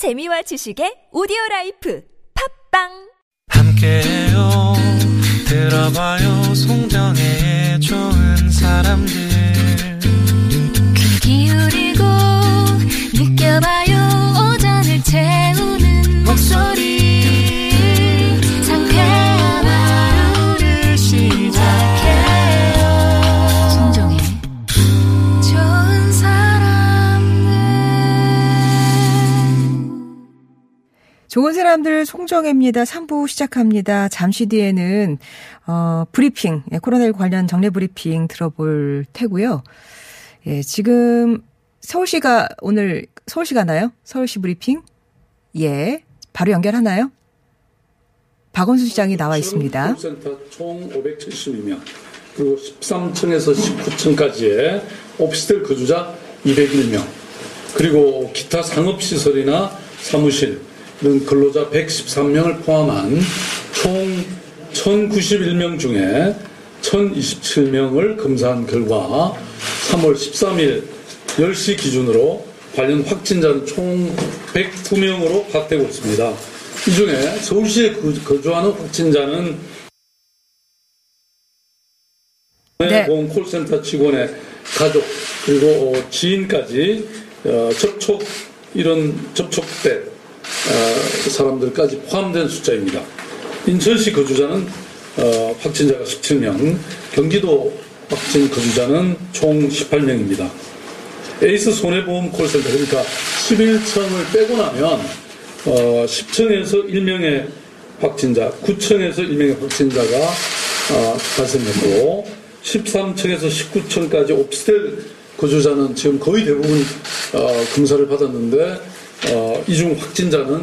재미와 지식의 오디오 라이프 팝빵! 함께해요. 들어봐요. 송정의 좋은 사람들. 귀 기울이고 느껴봐요 좋은 사람들 송정혜입니다. 3부 시작합니다. 잠시 뒤에는 어 브리핑, 예, 코로나19 관련 정례 브리핑 들어볼 테고요. 예, 지금 서울시가 오늘 서울시 가나요? 서울시 브리핑? 예. 바로 연결하나요? 박원순 시장이 나와 있습니다. 총 572명 그리고 13층에서 19층까지의 오피스텔 거주자 201명 그리고 기타 상업시설이나 사무실 근로자 113명을 포함한 총 1091명 중에 1027명을 검사한 결과 3월 13일 10시 기준으로 관련 확진자는 총 109명으로 파악되고 있습니다. 이 중에 서울시에 거- 거주하는 확진자는 네. 보험 콜센터 직원의 가족 그리고 어, 지인까지 어, 접촉 이런 접촉된 어, 사람들까지 포함된 숫자입니다. 인천시 거주자는 어, 확진자가 17명, 경기도 확진 거주자는 총 18명입니다. 에이스 손해보험 콜센터 그러니까 11층을 빼고 나면 어, 10층에서 1명의 확진자, 9층에서 1명의 확진자가 어, 발생했고 13층에서 19층까지 오피스텔 거주자는 지금 거의 대부분 어, 검사를 받았는데 어, 이중 확진자는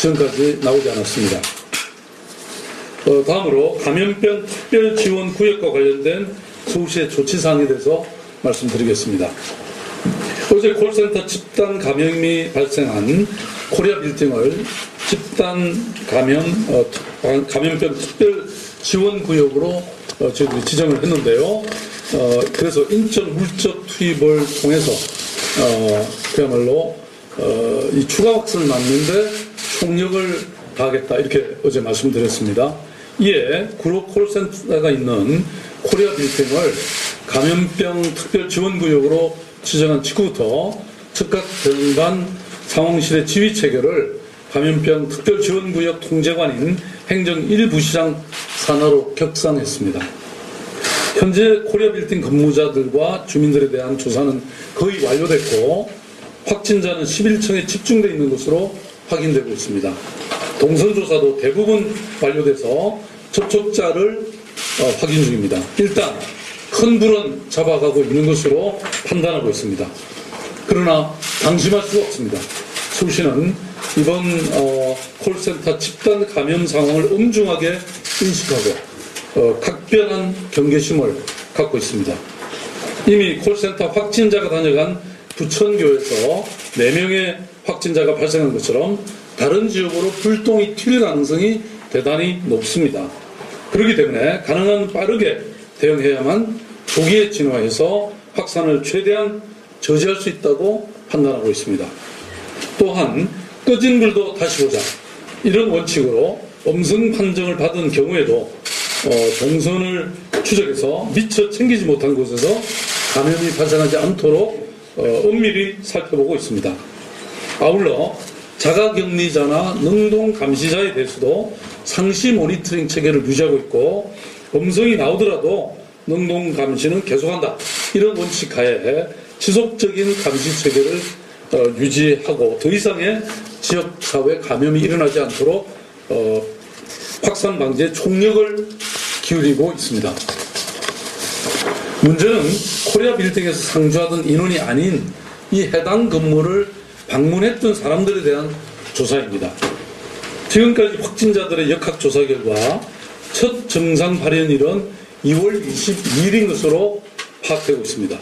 지금까지 나오지 않았습니다. 어, 다음으로 감염병 특별 지원 구역과 관련된 서울시의 조치 사항에 대해서 말씀드리겠습니다. 어제 콜센터 집단 감염이 발생한 코리아 빌딩을 집단 감염 어, 특- 감염병 특별 지원 구역으로 어, 저희들이 지정을 했는데요. 어, 그래서 인적 물적 투입을 통해서 어, 그야말로 어, 이 추가 확산을 막는데 총력을 다하겠다 이렇게 어제 말씀드렸습니다. 이에 구로 콜센터가 있는 코리아 빌딩을 감염병 특별 지원 구역으로 지정한 직후부터 즉각 병반 상황실의 지휘 체계를 감염병 특별 지원 구역 통제관인 행정 일부시장 산하로 격상했습니다. 현재 코리아 빌딩 근무자들과 주민들에 대한 조사는 거의 완료됐고 확진자는 11층에 집중되어 있는 것으로 확인되고 있습니다. 동선 조사도 대부분 완료돼서 접촉자를 어, 확인 중입니다. 일단 큰 불은 잡아가고 있는 것으로 판단하고 있습니다. 그러나 방심할 수가 없습니다. 서울시는 이번 어, 콜센터 집단 감염 상황을 엄중하게 인식하고 어, 각별한 경계심을 갖고 있습니다. 이미 콜센터 확진자가 다녀간 부천교에서 4명의 확진자가 발생한 것처럼 다른 지역으로 불똥이 튈 가능성이 대단히 높습니다. 그렇기 때문에 가능한 빠르게 대응해야만 조기에 진화해서 확산을 최대한 저지할 수 있다고 판단하고 있습니다. 또한 꺼진 불도 다시 보자 이런 원칙으로 음성 판정을 받은 경우에도 어, 동선을 추적해서 미처 챙기지 못한 곳에서 감염이 발생하지 않도록 어, 엄밀히 살펴보고 있습니다. 아울러 자가격리자나 능동 감시자에 대해서도 상시 모니터링 체계를 유지하고 있고 음성이 나오더라도 능동 감시는 계속한다. 이런 원칙 하에 지속적인 감시 체계를 어, 유지하고 더 이상의 지역 사회 감염이 일어나지 않도록 어, 확산 방지에 총력을 기울이고 있습니다. 문제는 코리아 빌딩에서 상주하던 인원이 아닌 이 해당 건물을 방문했던 사람들에 대한 조사입니다. 지금까지 확진자들의 역학조사 결과 첫 증상 발현일은 2월 22일인 것으로 파악되고 있습니다.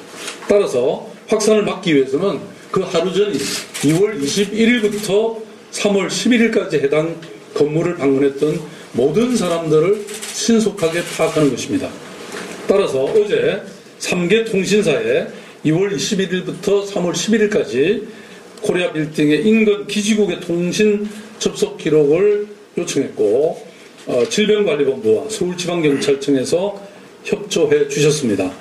따라서 확산을 막기 위해서는 그 하루 전인 2월 21일부터 3월 11일까지 해당 건물을 방문했던 모든 사람들을 신속하게 파악하는 것입니다. 따라서 어제 3개 통신사에 2월 21일부터 3월 11일까지 코리아 빌딩의 인근 기지국의 통신 접속 기록을 요청했고 어, 질병관리본부와 서울지방경찰청에서 협조해 주셨습니다.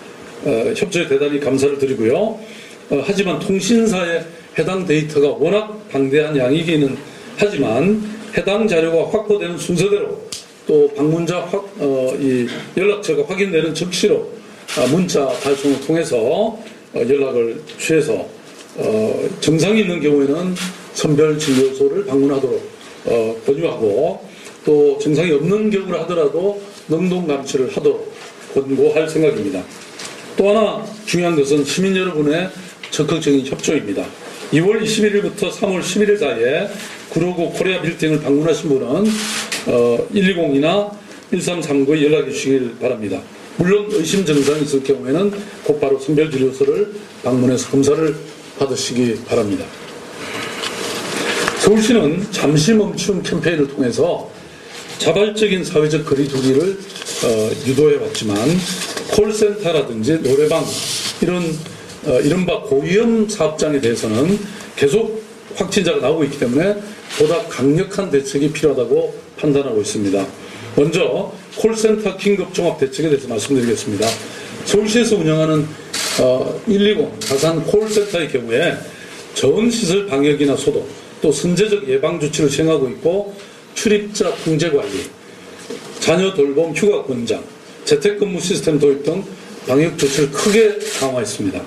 어, 협조에 대단히 감사를 드리고요. 어, 하지만 통신사의 해당 데이터가 워낙 방대한 양이기는 하지만 해당 자료가 확보되는 순서대로 또 방문자 확, 어, 이 연락처가 확인되는 적시로 아, 문자 발송을 통해서 어, 연락을 취해서 어, 정상이 있는 경우에는 선별 진료소를 방문하도록 어, 권유하고 또 증상이 없는 경우를 하더라도 능동 감시를 하도록 권고할 생각입니다. 또 하나 중요한 것은 시민 여러분의 적극적인 협조입니다. 2월 21일부터 3월 11일 사이에 구로구 코리아 빌딩을 방문하신 분은 어, 120이나 1339에 연락해 주시길 바랍니다. 물론 의심 증상이 있을 경우에는 곧바로 선별진료소를 방문해서 검사를 받으시기 바랍니다. 서울시는 잠시 멈춤 캠페인을 통해서 자발적인 사회적 거리두기를 어, 유도해 왔지만 콜센터라든지 노래방 이런 어, 이른바 고위험 사업장에 대해서는 계속 확진자가 나오고 있기 때문에 보다 강력한 대책이 필요하다고 판단하고 있습니다. 먼저 콜센터 긴급 종합 대책에 대해서 말씀드리겠습니다. 서울시에서 운영하는 어, 120 가산 콜센터의 경우에 전시설 방역이나 소독 또 선제적 예방 조치를 시행하고 있고 출입자 통제 관리, 자녀 돌봄 휴가 권장, 재택근무 시스템 도입 등 방역 조치를 크게 강화했습니다.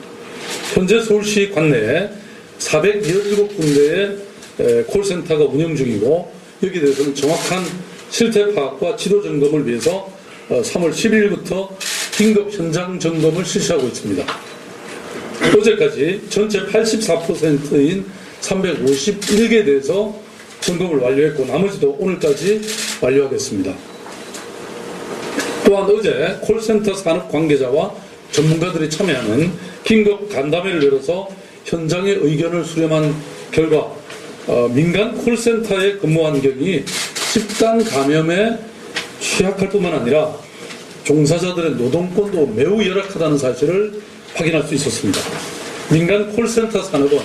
현재 서울시 관내에 417군데의 콜센터가 운영 중이고 여기에 대해서는 정확한 실태 파악과 지도 점검을 위해서 3월 10일부터 긴급 현장 점검을 실시하고 있습니다. 어제까지 전체 84%인 351개에 대해서 점검을 완료했고 나머지도 오늘까지 완료하겠습니다. 또한 어제 콜센터 산업 관계자와 전문가들이 참여하는 긴급 간담회를 열어서 현장의 의견을 수렴한 결과 어, 민간 콜센터의 근무 환경이 집단 감염에 취약할 뿐만 아니라 종사자들의 노동권도 매우 열악하다는 사실을 확인할 수 있었습니다. 민간 콜센터 산업은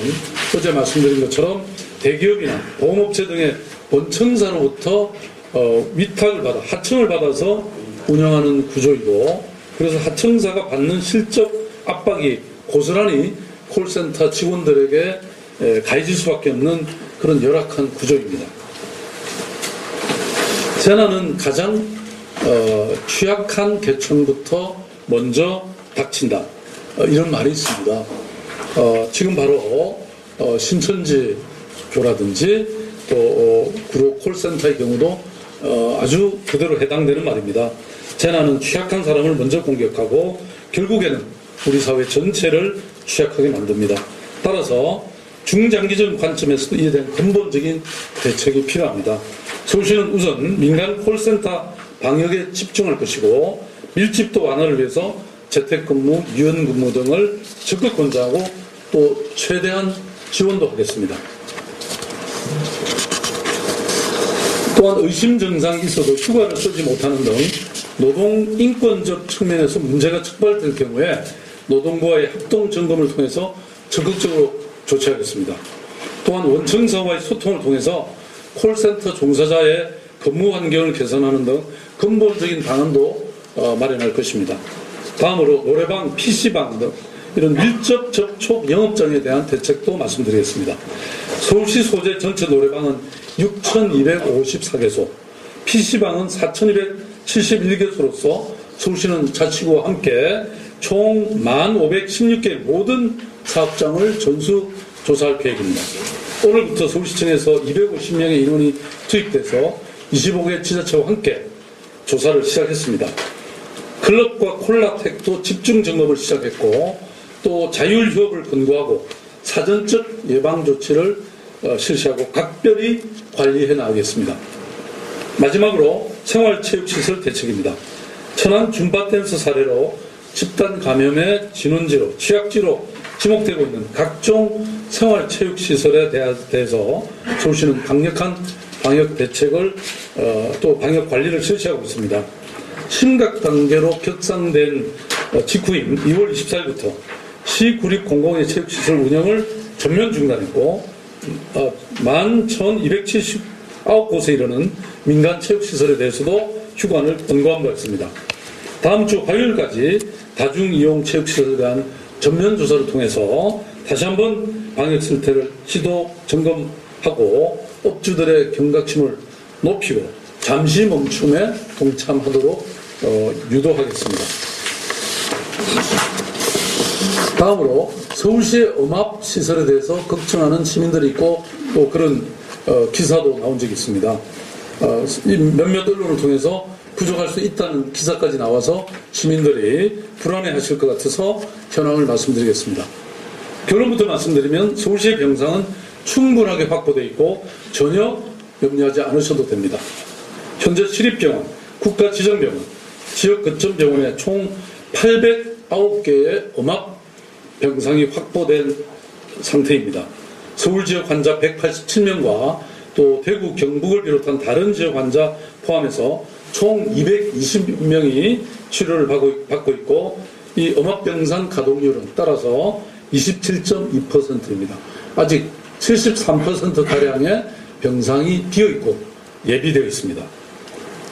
어제 말씀드린 것처럼 대기업이나 보험업체 등의 원청사로부터 어, 위탁을 받아 하청을 받아서 운영하는 구조이고 그래서 하청사가 받는 실적 압박이 고스란히 콜센터 직원들에게 에, 가해질 수밖에 없는 그런 열악한 구조입니다. 재난은 가장 어, 취약한 계층부터 먼저 닥친다. 어, 이런 말이 있습니다. 어, 지금 바로 어, 신천지 교라든지 또 어, 구로 콜센터의 경우도 어, 아주 그대로 해당되는 말입니다. 재난은 취약한 사람을 먼저 공격하고 결국에는 우리 사회 전체를 취약하게 만듭니다. 따라서 중장기적 관점에서도 이에 대한 근본적인 대책이 필요합니다. 서울시는 우선 민간 콜센터 방역에 집중할 것이고 밀집도 완화를 위해서 재택근무, 유연근무 등을 적극 권장하고 또 최대한 지원도 하겠습니다. 또한 의심 증상이 있어도 휴가를 쓰지 못하는 등 노동 인권적 측면에서 문제가 촉발될 경우에 노동부와의 합동 점검을 통해서 적극적으로 조치하겠습니다. 또한 원청사와의 소통을 통해서 콜센터 종사자의 근무 환경을 개선하는 등 근본적인 방안도 어, 마련할 것입니다. 다음으로 노래방, PC방 등 이런 밀접 접촉 영업장에 대한 대책도 말씀드리겠습니다. 서울시 소재 전체 노래방은 6,254개소, PC방은 4,271개소로서 서울시는 자치구와 함께 총 1,516개 모든 사업장을 전수 조사할 계획입니다. 오늘부터 서울시청에서 250명의 인원이 투입돼서 25개 지자체와 함께 조사를 시작했습니다. 클럽과 콜라텍도 집중 점검을 시작했고 또 자율 휴업을 권고하고 사전적 예방 조치를 어, 실시하고 각별히 관리해 나가겠습니다. 마지막으로 생활체육시설 대책입니다. 천안 줌바댄스 사례로 집단 감염의 진원지로 취약지로 지목되고 있는 각종 생활체육시설에 대해서 서울시는 강력한 방역 대책을 어, 또 방역 관리를 실시하고 있습니다. 심각 단계로 격상된 어, 직후인 2월 24일부터 시 구립 공공의 체육시설 운영을 전면 중단했고 어, 11,279곳에 이르는 민간 체육시설에 대해서도 휴관을 권고한 바 있습니다. 다음 주 화요일까지 다중이용 체육시설에 대한 전면 조사를 통해서 다시 한번 방역 실태를 시도 점검하고 업주들의 경각심을 높이고 잠시 멈춤에 동참하도록 어, 유도하겠습니다. 다음으로 서울시의 음압 시설에 대해서 걱정하는 시민들이 있고 또 그런 어, 기사도 나온 적이 있습니다. 어, 몇몇 언론을 통해서 부족할 수 있다는 기사까지 나와서 시민들이 불안해하실 것 같아서 현황을 말씀드리겠습니다. 결론부터 말씀드리면 서울시의 병상은 충분하게 확보되어 있고 전혀 염려하지 않으셔도 됩니다. 현재 시립병원, 국가지정병원, 지역 거점 병원에 총 809개의 음압 병상이 확보된 상태입니다. 서울 지역 환자 187명과 또 대구, 경북을 비롯한 다른 지역 환자 포함해서 총 220명이 치료를 받고 있고 이 음압병상 가동률은 따라서 27.2%입니다. 아직 73%가량의 병상이 비어있고 예비되어 있습니다.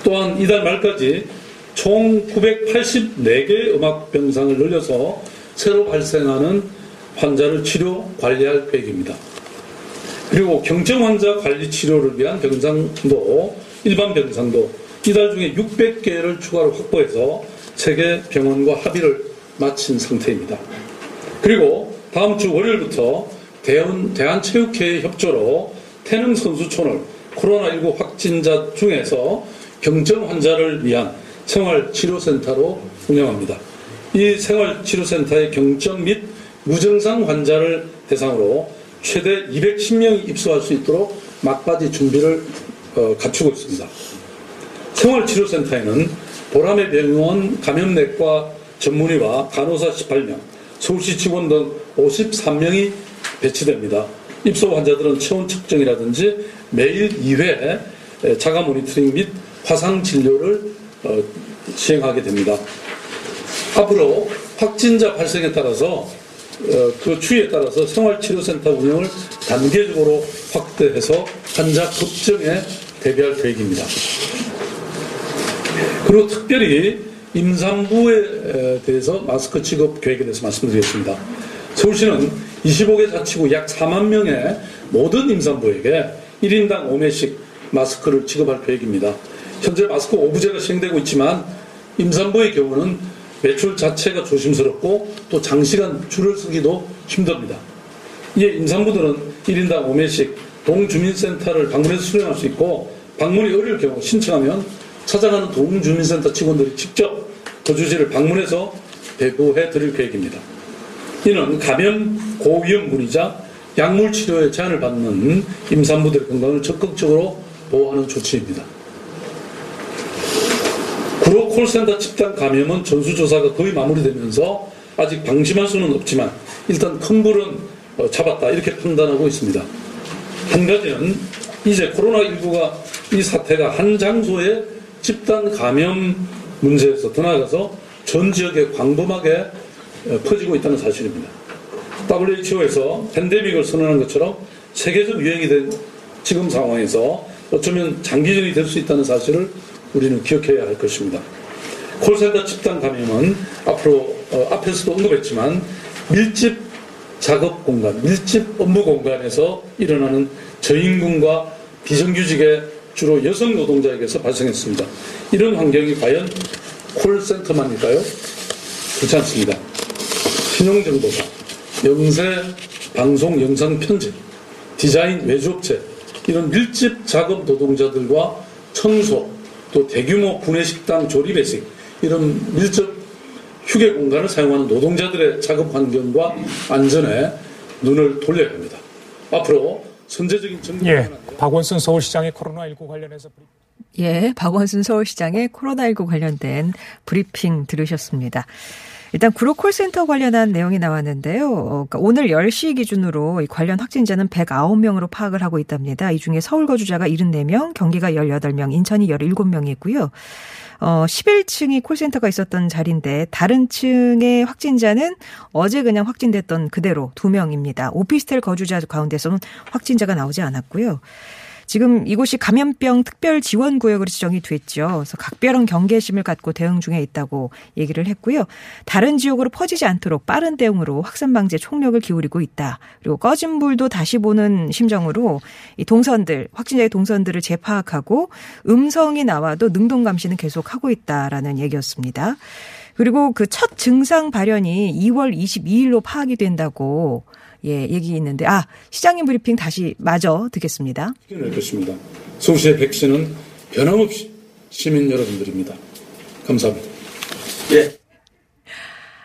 또한 이달 말까지 총 984개의 음압병상을 늘려서 새로 발생하는 환자를 치료 관리할 계획입니다. 그리고 경증 환자 관리 치료를 위한 병상도 일반 병상도 이달 중에 600개를 추가로 확보해서 세계 병원과 합의를 마친 상태입니다. 그리고 다음 주 월요일부터 대한, 대한체육회의 협조로 태릉 선수촌을 코로나19 확진자 중에서 경증 환자를 위한 생활치료센터로 운영합니다. 이 생활치료센터의 경증 및 무증상 환자를 대상으로 최대 210명이 입소할 수 있도록 막바지 준비를 어, 갖추고 있습니다. 생활치료센터에는 보라매 병원 감염내과 전문의와 간호사 18명, 서울시 직원 등 53명이 배치됩니다. 입소 환자들은 체온 측정이라든지 매일 2회 자가 모니터링 및 화상 진료를 어, 시행하게 됩니다. 앞으로 확진자 발생에 따라서 어, 그 추이에 따라서 생활치료센터 운영을 단계적으로 확대해서 환자 급증에 대비할 계획입니다. 그리고 특별히 임산부에 대해서 마스크 지급 계획에 대해서 말씀드리겠습니다. 서울시는 25개 자치구 약 4만 명의 모든 임산부에게 1인당 5매씩 마스크를 지급할 계획입니다. 현재 마스크 오부제가 시행되고 있지만 임산부의 경우는 매출 자체가 조심스럽고 또 장시간 줄을 서기도 힘듭니다. 이에 임산부들은 1인당 5매씩 동주민센터를 방문해서 수령할 수 있고 방문이 어려울 경우 신청하면 찾아가는 동주민센터 직원들이 직접 거주지를 방문해서 배부해 드릴 계획입니다. 이는 감염 고위험군이자 약물 치료에 제한을 받는 임산부들의 건강을 적극적으로 보호하는 조치입니다. 구로 콜센터 집단 감염은 전수조사가 거의 마무리되면서 아직 방심할 수는 없지만 일단 큰 불은 어, 잡았다 이렇게 판단하고 있습니다. 한 가지는 이제 코로나19가 이 사태가 한 장소에 집단 감염 문제에서 더 나아가서 전 지역에 광범하게 어, 퍼지고 있다는 사실입니다. WHO에서 팬데믹을 선언한 것처럼 세계적 유행이 된 지금 상황에서 어쩌면 장기전이 될 수 있다는 사실을 우리는 기억해야 할 것입니다. 콜센터 집단 감염은 앞으로 어, 앞에서도 언급했지만 밀집 작업 공간, 밀집 업무 공간에서 일어나는 저임금과 비정규직의 주로 여성 노동자에게서 발생했습니다. 이런 환경이 과연 콜센터만일까요? 그렇지 않습니다. 신용정보사, 영세 방송 영상 편집, 디자인 외주업체 이런 밀집 작업 노동자들과 청소 또 대규모 구내식당 조립회식 이런 밀접 휴게 공간을 사용하는 노동자들의 작업 환경과 안전에 눈을 돌려야 합니다. 앞으로 선제적인 정부 예, 박원순 서울시장의 코로나19 관련해서 예, 박원순 서울시장의 코로나19 관련된 브리핑 들으셨습니다. 일단 구로 콜센터 관련한 내용이 나왔는데요. 어, 그러니까 오늘 10시 기준으로 이 관련 확진자는 109명으로 파악을 하고 있답니다. 이 중에 서울 거주자가 74명, 경기가 18명, 인천이 17명이고요. 어, 11층이 콜센터가 있었던 자리인데 다른 층의 확진자는 어제 그냥 확진됐던 그대로 2명입니다. 오피스텔 거주자 가운데서는 확진자가 나오지 않았고요. 지금 이곳이 감염병 특별 지원 구역으로 지정이 됐죠. 그래서 각별한 경계심을 갖고 대응 중에 있다고 얘기를 했고요. 다른 지역으로 퍼지지 않도록 빠른 대응으로 확산 방지에 총력을 기울이고 있다. 그리고 꺼진 불도 다시 보는 심정으로 이 동선들 확진자의 동선들을 재파악하고 음성이 나와도 능동 감시는 계속 하고 있다라는 얘기였습니다. 그리고 그 첫 증상 발현이 2월 22일로 파악이 된다고 예, 얘기 있는데 아, 시장님 브리핑 다시 마저 듣겠습니다. 낼 것입니다. 서울시의 백신은 변함없이 시민 여러분들입니다. 감사합니다.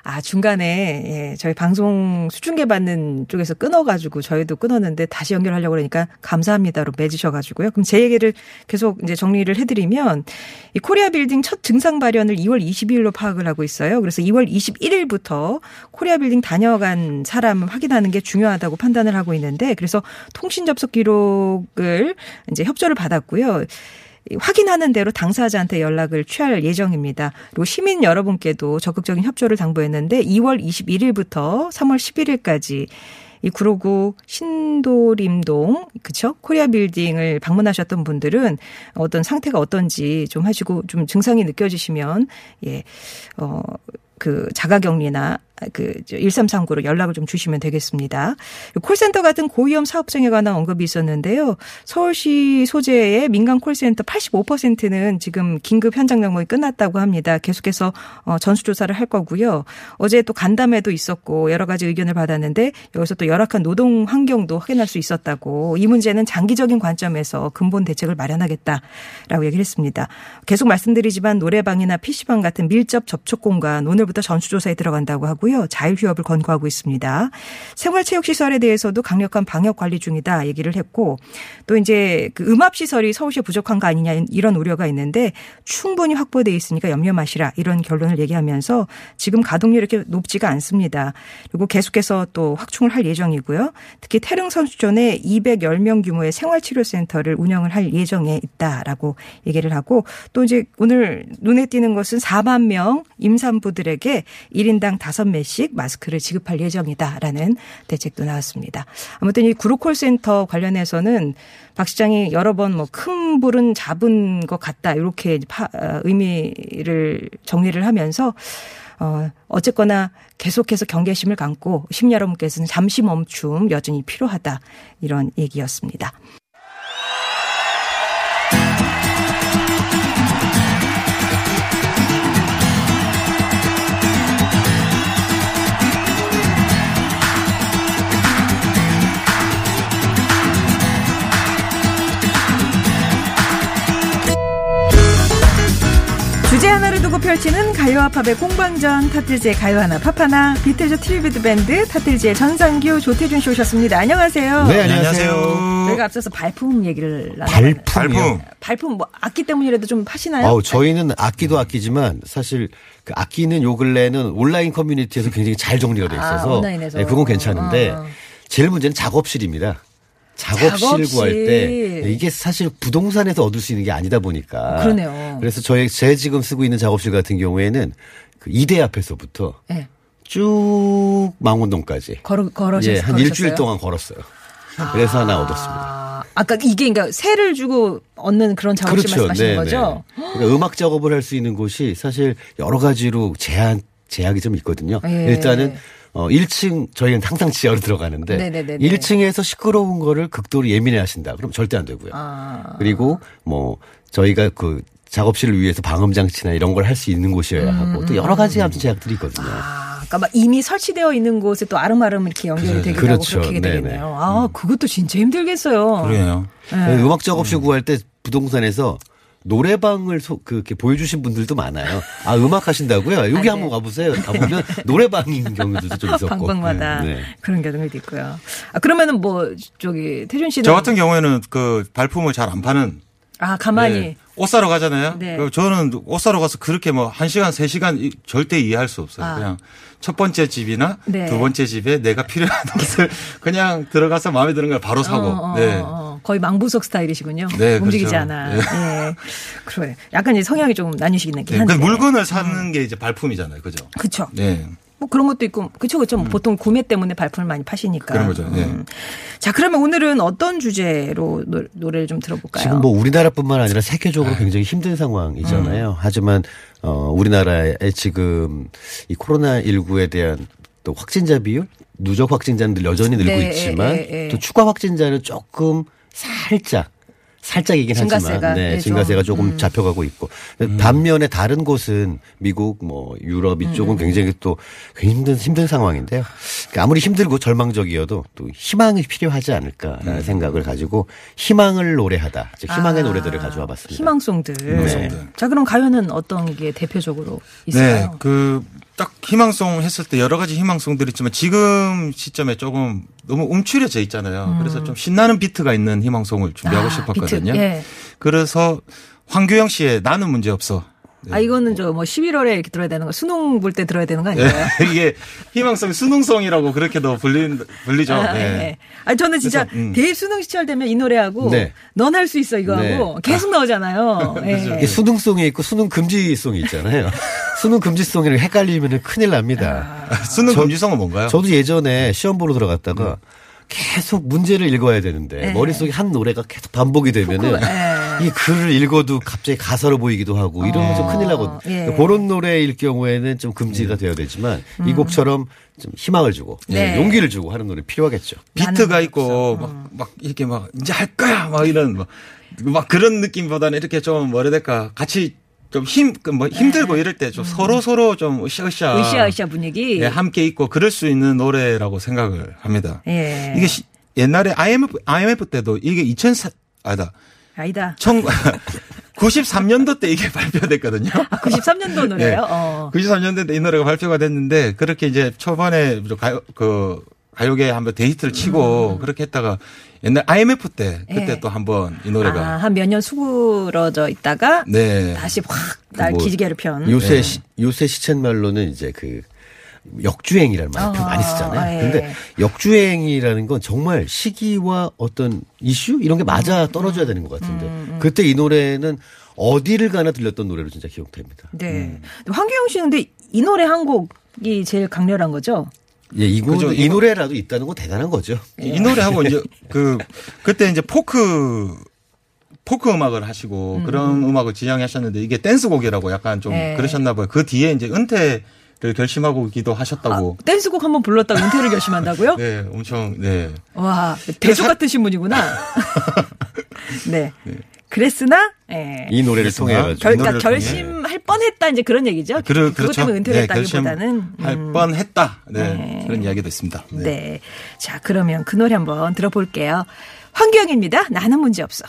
아, 중간에, 예, 저희 방송 수중계 받는 쪽에서 끊어가지고 저희도 끊었는데 다시 연결하려고 그러니까 감사합니다로 맺으셔가지고요. 그럼 제 얘기를 계속 이제 정리를 해드리면 이 코리아 빌딩 첫 증상 발현을 2월 22일로 파악을 하고 있어요. 그래서 2월 21일부터 코리아 빌딩 다녀간 사람을 확인하는 게 중요하다고 판단을 하고 있는데 그래서 통신 접속 기록을 이제 협조를 받았고요. 확인하는 대로 당사자한테 연락을 취할 예정입니다. 그리고 시민 여러분께도 적극적인 협조를 당부했는데 2월 21일부터 3월 11일까지 이 구로구 신도림동 그쵸 코리아 빌딩을 방문하셨던 분들은 어떤 상태가 어떤지 좀 하시고 좀 증상이 느껴지시면 예어그 자가격리나 그 1339로 연락을 좀 주시면 되겠습니다. 콜센터 같은 고위험 사업장에 관한 언급이 있었는데요. 서울시 소재의 민간 콜센터 85%는 지금 긴급 현장 점검이 끝났다고 합니다. 계속해서 어, 전수조사를 할 거고요. 어제 또 간담회도 있었고 여러 가지 의견을 받았는데 여기서 또 열악한 노동 환경도 확인할 수 있었다고 이 문제는 장기적인 관점에서 근본 대책을 마련하겠다라고 얘기를 했습니다. 계속 말씀드리지만 노래방이나 PC방 같은 밀접 접촉 공간 오늘부터 전수조사에 들어간다고 하고요. 있고요. 자율 휴업을 권고하고 있습니다. 생활체육시설에 대해서도 강력한 방역 관리 중이다 얘기를 했고 또 이제 그 음압시설이 서울시에 부족한 거 아니냐 이런 우려가 있는데 충분히 확보돼 있으니까 염려 마시라 이런 결론을 얘기하면서 지금 가동률이 이렇게 높지가 않습니다. 그리고 계속해서 또 확충을 할 예정이고요. 특히 태릉 선수촌에 210명 규모의 생활치료센터를 운영을 할 예정에 있다라고 얘기를 하고 또 이제 오늘 눈에 띄는 것은 4만 명 임산부들에게 1인당 5 매씩 마스크를 지급할 예정이다라는 대책도 나왔습니다. 아무튼 이 구로콜센터 관련해서는 박 시장이 여러 번 뭐 큰 불은 잡은 것 같다 이렇게 파, 의미를 정리를 하면서 어, 어쨌거나 계속해서 경계심을 갖고 시민 여러분께서는 잠시 멈춤 여전히 필요하다 이런 얘기였습니다. 펼치는 가요와 팝의 공방전 타틀즈의 가요 하나 팝 하나 비틀즈 tribute 밴드 타틀즈의 전상규 조태준 씨 오셨습니다. 안녕하세요. 네, 안녕하세요. 저희가 앞서서 발품 얘기를 발품이요? 발품 발품 뭐 악기 때문이라도 좀 하시나요? 아우, 저희는 악기도 악기지만 사실 그 악기는 요 근래는 온라인 커뮤니티에서 굉장히 잘 정리가 돼 있어서 아, 온라인에서. 네, 그건 괜찮은데 어. 제일 문제는 작업실입니다. 작업실, 작업실. 구할 때 이게 사실 부동산에서 얻을 수 있는 게 아니다 보니까 그러네요. 그래서 저희 제 지금 쓰고 있는 작업실 같은 경우에는 그 이대 앞에서부터 네. 쭉 망원동까지 걸어 걸어셨 예, 한 일주일 동안 걸었어요. 그래서 하나 얻었습니다. 아, 아까 이게 그러니까 세를 주고 얻는 그런 작업실 말씀하시는 거죠? 그러니까 음악 작업을 할 수 있는 곳이 사실 여러 가지로 제한 제약이 좀 있거든요. 예. 일단은 어 1층 저희는 항상 지하로 들어가는데 네네네네. 1층에서 시끄러운 거를 극도로 예민해 하신다. 그럼 절대 안 되고요. 아. 그리고 뭐 저희가 그 작업실을 위해서 방음 장치나 이런 걸 할 수 있는 곳이어야 하고 또 여러 가지 아무튼 제약들이 있거든요. 음. 아, 그러니까 막 이미 설치되어 있는 곳에 또 아름아름 이렇게 연결이 되기도 그렇죠. 하고 그렇게 네네. 되겠네요. 아, 그것도 진짜 힘들겠어요. 그래요. 네. 음악 작업실 구할 때 부동산에서 노래방을 소, 그렇게 보여주신 분들도 많아요. 아, 음악 하신다고요? 여기 아, 네. 한번 가보세요. 가보면 노래방인 경우들도 좀 있었고. 방방마다 네. 그런 경우도 있고요. 아, 그러면은 뭐 저기 태준 씨는 저 같은 경우에는 그 발품을 잘 안 파는 아 가만히 예, 옷 사러 가잖아요. 네. 저는 옷 사러 가서 그렇게 뭐한 시간, 세 시간 이- 절대 이해할 수 없어요. 아. 그냥 첫 번째 집이나 네. 두 번째 집에 내가 필요한 옷을 그냥 들어가서 마음에 드는 걸 바로 사고. 어, 어, 네. 어, 거의 망부석 스타일이시군요. 네, 움직이지 그렇죠. 않아. 예. 예. 그래. 약간 이제 성향이 좀 나뉘시긴 네. 한데. 그 물건을 사는 게 이제 발품이잖아요. 그죠? 그쵸. 네. 뭐 그런 것도 있고, 그쵸, 그쵸. 뭐 보통 구매 때문에 발품을 많이 파시니까. 음. 그런 거죠. 네. 자, 그러면 오늘은 어떤 주제로 노, 노래를 좀 들어볼까요? 지금 뭐 우리나라뿐만 아니라 세계적으로 굉장히 힘든 상황이잖아요. 음. 하지만 어 우리나라에 지금 이 코로나 19에 대한 또 확진자 비율 누적 확진자는 늘 여전히 늘고 네, 있지만 예, 예, 예. 또 추가 확진자는 조금 살짝 살짝이긴 증가세가, 하지만 네, 예, 증가세가 좀, 조금 잡혀가고 있고 반면에 다른 곳은 미국 뭐 유럽 음, 이쪽은 굉장히 또 힘든 힘든 상황인데요. 그러니까 아무리 힘들고 절망적이어도 또 희망이 필요하지 않을까라는 음. 생각을 가지고 희망을 노래하다. 즉 희망의 아, 노래들을 가져와 봤습니다. 희망송들. 희망송들. 자, 그럼 가요는 어떤 게 대표적으로 네. 있을까요? 그 딱 희망송 했을 때 여러 가지 희망송들이 있지만 지금 시점에 조금 너무 움츠려져 있잖아요. 그래서 좀 신나는 비트가 있는 희망송을 준비하고 아, 싶었거든요. 예. 그래서 황규영 씨의 나는 문제 없어. 네. 아, 이거는 저 뭐 11월에 이렇게 들어야 되는 거, 수능 볼 때 들어야 되는 거 예, 아닌가요? 이게 희망송 수능송이라고 그렇게도 불린, 불리죠. 아, 예. 예. 아, 저는 진짜 그래서, 음. 대수능 시절 되면 이 노래하고 네. 넌할 수 있어 이거 네. 하고 계속 나오잖아요. 예. 이게 수능송이 있고 수능 금지송이 있잖아요. 수능 금지송이랑 헷갈리면 큰일 납니다. 수능 저- 금지송은 뭔가요? 저도 예전에 시험 보러 들어갔다가 네. 계속 문제를 읽어야 되는데 네. 머릿속에 한 노래가 계속 반복이 되면은 예. 이 글을 읽어도 갑자기 가사로 보이기도 하고 이러면 좀 큰일 나거든요. 예. 그런 노래일 경우에는 좀 금지가 되어야 되지만 이 곡처럼 좀 희망을 주고 음. 네. 용기를 주고 하는 노래 필요하겠죠. 비트가 있고 막, 막 이렇게 막 이제 할 거야 막 이런 막, 막 그런 느낌보다는 이렇게 좀 뭐라 해야 될까 같이 좀 힘 뭐 힘들고 이럴 때 좀 서로 서로 좀 으쌰으쌰 으쌰으쌰 분위기. 예, 함께 있고 그럴 수 있는 노래라고 생각을 합니다. 예. 이게 시- 옛날에 IMF IMF 때도 이게 2004 아니다. 아니다. 93년도 때 이게 발표됐거든요. 아, 93년도 노래요? 네. 어. 93년도에 이 노래가 발표가 됐는데 그렇게 이제 초반에 가요 그 가요계에 한번 데이트를 치고 그렇게 했다가 옛날 IMF 때 그때 음. 예. 또 한번 이 노래가 아, 한몇 년 수그러져 있다가 네. 다시 확날뭐 기지개를 편. 요새 네. 시, 요새 시쳇말로는 이제 그 역주행이라는 말 어, 많이 쓰잖아요. 예. 근데 역주행이라는 건 정말 시기와 어떤 이슈 이런 게 맞아 떨어져야 되는 것 같은데 음, 그때 이 노래는 어디를 가나 들렸던 노래로 진짜 기억됩니다. 네. 황규영 씨는 근데 이 노래 한 곡이 제일 강렬한 거죠? 예, 이거 그죠, 이 노래라도 있다는 건 대단한 거죠. 이 노래하고 이제 그 그때 이제 포크 포크 음악을 하시고 그런 음악을 지향하셨는데 이게 댄스곡이라고 약간 좀 네. 그러셨나 봐요. 그 뒤에 이제 은퇴를 결심하고기도 하셨다고. 아, 댄스곡 한번 불렀다고 은퇴를 결심한다고? 네, 엄청 네. 와, 사- 같으신 분이구나. 네. 그랬으나, 예. 이 노래를. 통해 가지고 결, 그러니까. 결심할 뻔했다 이제 그런 얘기죠. 그, 그것 그렇죠. 때문에 은퇴를 네, 했다기보다는 할 음, 뻔했다. 네, 네. 그런 이야기도 있습니다. 네. 네. 자, 그러면 그 노래 한번 들어볼게요. 황경입니다. 나는 문제 없어.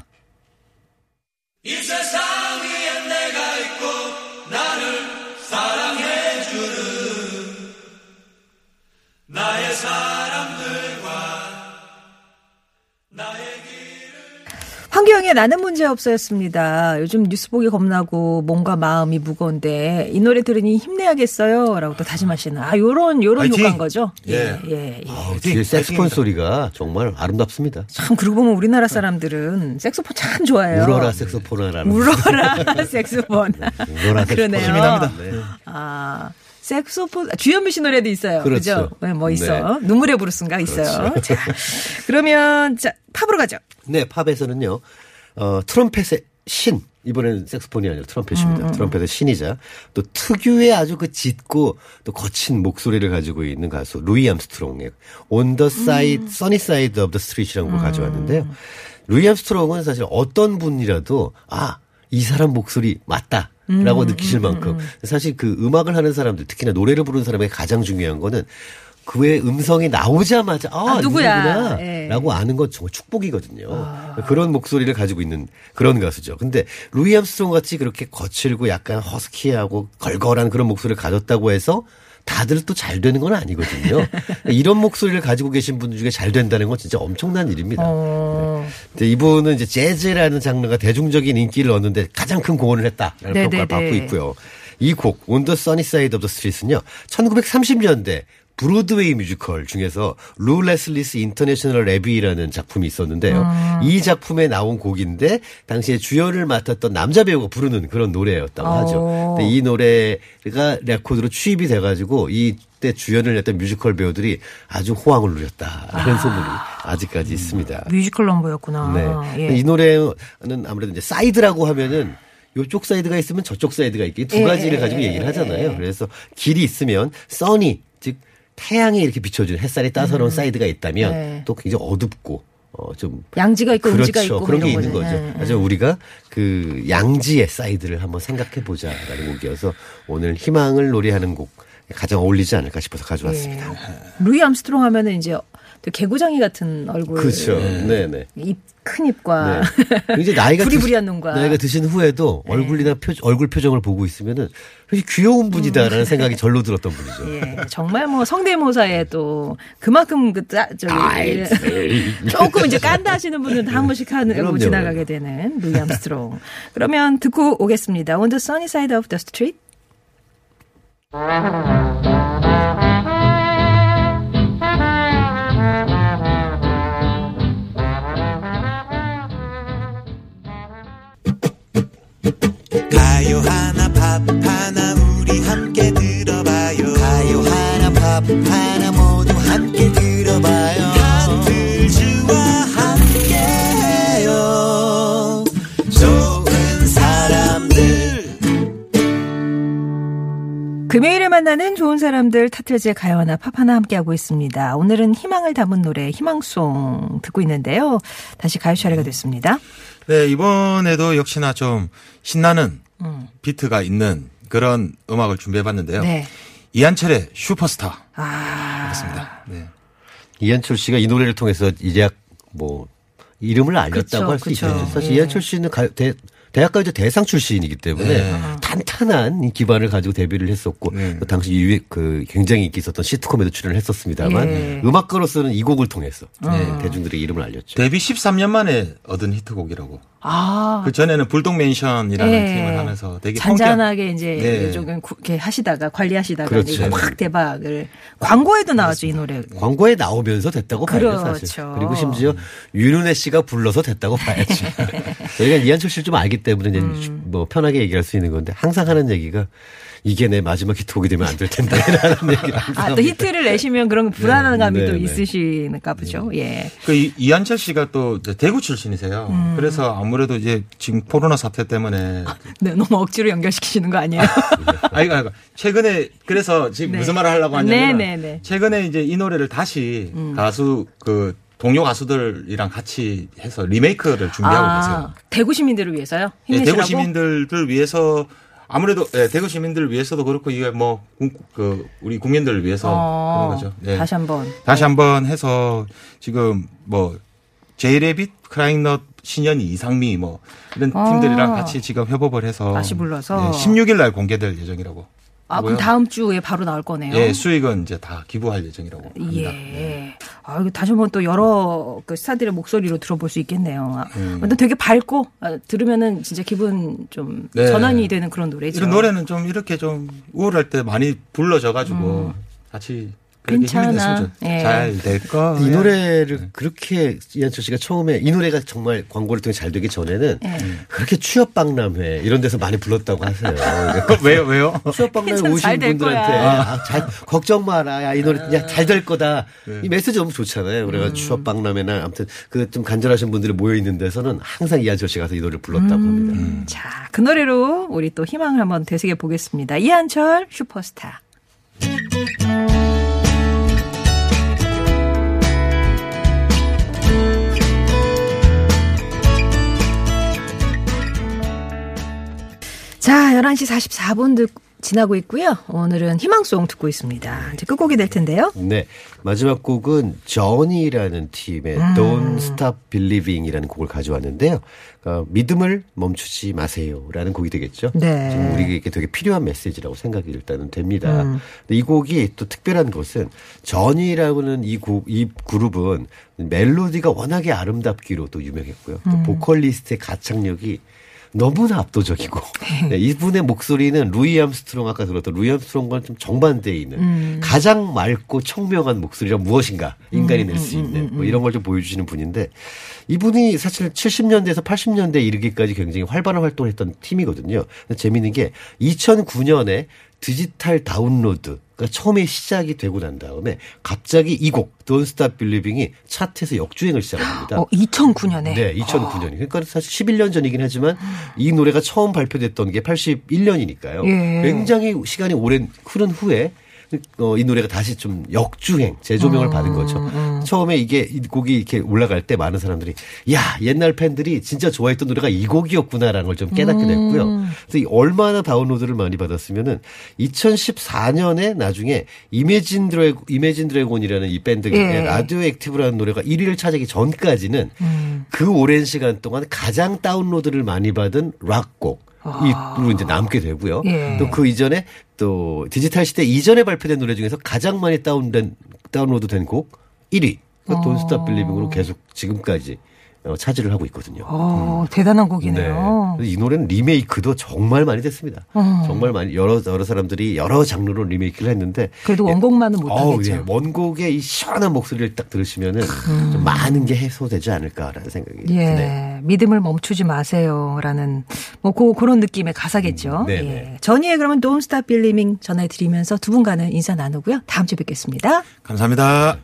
황경의 나는 문제 없어였습니다. 요즘 뉴스 보기 겁나고 뭔가 마음이 무거운데 이 노래 들으니 힘내야겠어요. 라고 또 다짐하시는 아 요런 요런! 효과인 거죠. 예. 예. 예. 아우, 뒤에 색스폰 소리가 정말 아름답습니다. 참 그러고 보면 우리나라 사람들은 색소폰 참 좋아해요. 울어라 색소폰이라는 울어라 색소폰. 울어라 아, 그러네요. 색소폰. 납니다. 네. 아, 색소폰, 아, 주현미 씨 노래도 있어요. 그렇죠. 그죠? 네, 뭐 있어. 눈물의 브루스인가 있어요. 자, 그러면, 자, 팝으로 가죠. 네, 팝에서는요, 어, 트럼펫의 신. 이번에는 색스폰이 아니라 트럼펫입니다. 트럼펫의 신이자 또 특유의 아주 그 짙고 또 거친 목소리를 가지고 있는 가수 루이 암스트롱의 On the Side, Sunny Side of the Street이라는 걸 가져왔는데요. 루이 암스트롱은 사실 어떤 분이라도 아, 이 사람 목소리 맞다. 라고 느끼실 만큼 사실 그 음악을 하는 사람들 특히나 노래를 부르는 사람의 가장 중요한 거는 그의 음성이 나오자마자 아, 아, 누구야. 예. 라고 아는 건 정말 축복이거든요. 그런 목소리를 가지고 있는 그런 가수죠. 근데 루이 암스트롱 같이 그렇게 거칠고 약간 허스키하고 걸걸한 그런 목소리를 가졌다고 해서 다들 또 잘 되는 건 아니거든요. 이런 목소리를 가지고 계신 분들 중에 잘 된다는 건 진짜 엄청난 일입니다. 어. 근데 이분은 이제 재즈라는 장르가 대중적인 인기를 얻는데 가장 큰 공헌을 했다라는 네네네. 평가를 받고 있고요. 이 곡, On the Sunny Side of the Street은요, 1930년대 브로드웨이 뮤지컬 중에서 Lew Leslie's International Revue라는 작품이 있었는데요. 음. 이 작품에 나온 곡인데 당시에 주연을 맡았던 남자 배우가 부르는 그런 노래였다고 하죠. 오. 근데 이 노래가 레코드로 취입이 돼가지고 이 때 주연을 했던 뮤지컬 배우들이 아주 호황을 누렸다라는 소문이 아직까지 있습니다. 뮤지컬 넘버였구나. 네. 예. 이 노래는 아무래도 이제 사이드라고 하면은 요쪽 사이드가 있으면 저쪽 사이드가 있기 두 예, 가지를 예, 가지고 예, 얘기를 예, 하잖아요. 예. 그래서 길이 있으면 sunny 즉 태양이 이렇게 비춰주는 햇살이 따사로운 사이드가 있다면 음. 네. 또 굉장히 어둡고 어좀 양지가 있고 음지가 그렇죠. 있고 그런 게 있는 거죠. 예. 그래서 우리가 그 양지의 사이드를 한번 생각해 보자라는 곡이어서 오늘 희망을 노래하는 곡 가장 어울리지 않을까 싶어서 가져왔습니다. 예. 루이 암스트롱 하면은 이제 또 개구장이 같은 얼굴. 그렇죠. 네, 네. 입, 큰 입과 네. 이제 나이가 부리부리한 드- 눈과. 나이가 드신 후에도 얼굴이나 표, 얼굴 표정을 보고 있으면은 귀여운 분이다라는 생각이 절로 들었던 분이죠. 음. 예, 정말 뭐 성대모사에 또 그만큼 그 따, 저기 예. 조금 이제 한다 하시는 분들은 다한 번씩 하는 뭐 그럼요. 지나가게 되는 루이 암스트롱. 그러면 듣고 오겠습니다. On the sunny side of the street. 만나는 좋은 사람들 타틀즈의 가요 하나 팝 하나 함께하고 있습니다. 오늘은 희망을 담은 노래 희망송 듣고 있는데요. 다시 가요 차례가 됐습니다. 네, 이번에도 역시나 좀 신나는 비트가 있는 그런 음악을 준비해봤는데요. 네. 이한철의 슈퍼스타. 아, 맞습니다. 네. 이한철 씨가 이 노래를 통해서 이제 뭐 이름을 알렸다고 할 수. 있겠죠. 사실 예. 이한철 씨는 가, 대, 대학가요제 대상 출신이기 때문에 네. 탄탄한 이 기반을 가지고 데뷔를 했었고 네. 그 당시 유해 그 굉장히 인기 있었던 시트콤에도 출연을 했었습니다만 예. 음악가로서는 이 곡을 통해서 네. 대중들의 이름을 알렸죠. 데뷔 13년 만에 얻은 히트곡이라고. 아, 그 전에는 불독 맨션이라는 예. 팀을 하면서 되게 잔잔하게 이제 네. 조금 구- 이렇게 하시다가 관리하시다가 그렇죠. 이제 확 대박을 광고에도 나왔죠 이 노래. 광고에 나오면서 됐다고 봐요, 그렇죠. 사실. 그리고 심지어 윤은혜 씨가 불러서 됐다고 봐야지. 저희가 이한철 씨를 좀 알기 때문에 이제 음. 뭐 편하게 얘기할 수 있는 건데 항상 하는 얘기가 이게 내 마지막 히트곡이 되면 안 될 텐데 라는 얘기를 항상 아, 또 합니다. 히트를 내시면 그런 불안감이 네, 또 네. 있으시니까 보죠. 예. 그 이- 이한철 씨가 또 대구 출신이세요. 음. 그래서 아무래도 이제 지금 코로나 사태 때문에 네, 너무 억지로 연결시키시는 거 아니에요? 아이고, 아이고. 최근에 그래서 지금 네. 무슨 말을 하려고 하냐면 네, 네, 네. 최근에 이제 이 노래를 다시 가수 그 동료 가수들이랑 같이 해서 리메이크를 준비하고 계세요. 대구 시민들을 위해서요? 예, 힘내시라고? 대구 시민들을 위해서 아무래도 예, 대구 시민들을 위해서도 그렇고 이게 뭐 그 우리 국민들을 위해서 어, 그런 거죠. 예. 다시 한번. 다시 한번 해서 지금 뭐 제이레빗, 크라잉넛, 신현이, 이상미 뭐 이런 아. 팀들이랑 같이 지금 협업을 해서 다시 불러서. 16일 날 공개될 예정이라고. 아, 그럼. 다음 주에 바로 나올 거네요. 예, 수익은 이제 다 기부할 예정이라고 합니다. 예. 아, 이거 다시 한번 또 여러 그 스타들의 목소리로 들어볼 수 있겠네요. 아, 음. 근데 되게 밝고 아, 들으면은 진짜 기분 좀 네. 전환이 되는 그런 노래죠. 이런 노래는 좀 이렇게 좀 우울할 때 많이 불러져 가지고 같이 그렇게 음. 괜찮아. 예. 잘될 거. 이 노래를 그렇게 이한철 씨가 처음에 이 노래가 정말 광고를 통해 잘 되기 전에는 예. 그렇게 취업 박람회 이런 데서 많이 불렀다고 하세요. 왜요 왜요? 취업 박람회 오신 잘될 분들한테. 아, 잘 걱정 마라. 야, 이 노래 야, 잘될 거다. 네. 이 메시지 너무 좋잖아요. 그래가 음. 취업 박람회나 아무튼 그 좀 간절하신 분들이 모여 있는 데서는 항상 이한철 씨가 이 노래를 불렀다고 음. 합니다. 자, 그 노래로 우리 또 희망을 한번 되새겨 보겠습니다. 이한철 슈퍼스타. 자, 11시 44분 듣, 지나고 있고요. 오늘은 희망송 듣고 있습니다. 이제 끝곡이 될 텐데요. 네. 마지막 곡은 저니라는 팀의 음. Don't Stop Believing이라는 곡을 가져왔는데요. 어, 믿음을 멈추지 마세요라는 곡이 되겠죠. 네. 지금 우리에게 되게 필요한 메시지라고 생각이 일단은 됩니다. 음. 이 곡이 또 특별한 것은 Journey라고는 이, 곡, 이 그룹은 멜로디가 워낙에 아름답기로 또 유명했고요. 또 음. 보컬리스트의 가창력이 너무나 압도적이고 네, 이분의 목소리는 루이 암스트롱 아까 들었던 루이 암스트롱과는 좀 정반대에 있는 음. 가장 맑고 청명한 목소리란 무엇인가 인간이 낼 수 있는 뭐 이런 걸 좀 보여주시는 분인데 이분이 사실 70년대에서 80년대에 이르기까지 굉장히 활발한 활동을 했던 팀이거든요. 재미있는 게 2009년에 디지털 다운로드 가 처음에 시작이 되고 난 다음에 갑자기 이 곡 Don't Stop Believing이 차트에서 역주행을 시작합니다. 어, 2009년에. 네, 2009년이. 그러니까 사실 11년 전이긴 하지만 이 노래가 처음 발표됐던 게 81년이니까요. 예. 굉장히 시간이 오랜 흐른 후에 어, 이 노래가 다시 좀 역주행, 재조명을 받은 거죠. 처음에 이게 이 곡이 이렇게 올라갈 때 많은 사람들이 야, 옛날 팬들이 진짜 좋아했던 노래가 이 곡이었구나라는 걸 좀 깨닫게 됐고요. 그래서 이 얼마나 다운로드를 많이 받았으면은 2014년에 나중에 Imagine Dragon, Imagine Dragon이라는 이 밴드의 예. Radioactive라는 노래가 1위를 차지하기 전까지는 그 오랜 시간 동안 가장 다운로드를 많이 받은 락곡. 이로 이제 남게 되고요. 예. 또그 이전에 또 디지털 시대 이전에 발표된 노래 중에서 가장 많이 다운된 다운로드 된 곡 1위. 그 돈스타 빌리빙으로 계속 지금까지 어, 차지를 하고 있거든요. 어, 대단한 곡이네요. 그래서 이 노래는 리메이크도 정말 많이 됐습니다. 어. 정말 많이 여러 여러 사람들이 여러 장르로 리메이크를 했는데 그래도 원곡만은 못하겠죠. 예, 원곡의 이 시원한 목소리를 딱 들으시면은 좀 많은 게 해소되지 않을까라는 생각이 예, 드네요. 믿음을 멈추지 마세요라는 뭐 고, 그런 느낌의 가사겠죠. 음. 예. 전희의 그러면 Don't Stop Believing 전해드리면서 두 분과는 인사 나누고요. 다음 주에 뵙겠습니다. 감사합니다.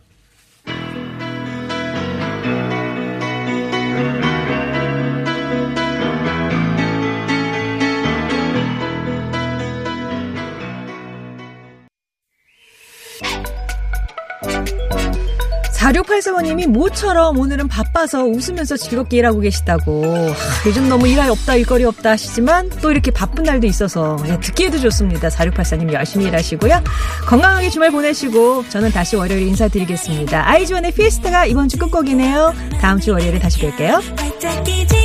4684번님이 모처럼 오늘은 바빠서 웃으면서 즐겁게 일하고 계시다고. 하, 요즘 너무 일할 없다, 일거리 없다 하시지만 또 이렇게 바쁜 날도 있어서 예, 듣기에도 좋습니다. 4684님 열심히 일하시고요. 건강하게 주말 보내시고 저는 다시 월요일에 인사드리겠습니다. 아이즈원의 피에스타가 이번 주 끝곡이네요. 다음 주 월요일에 다시 뵐게요.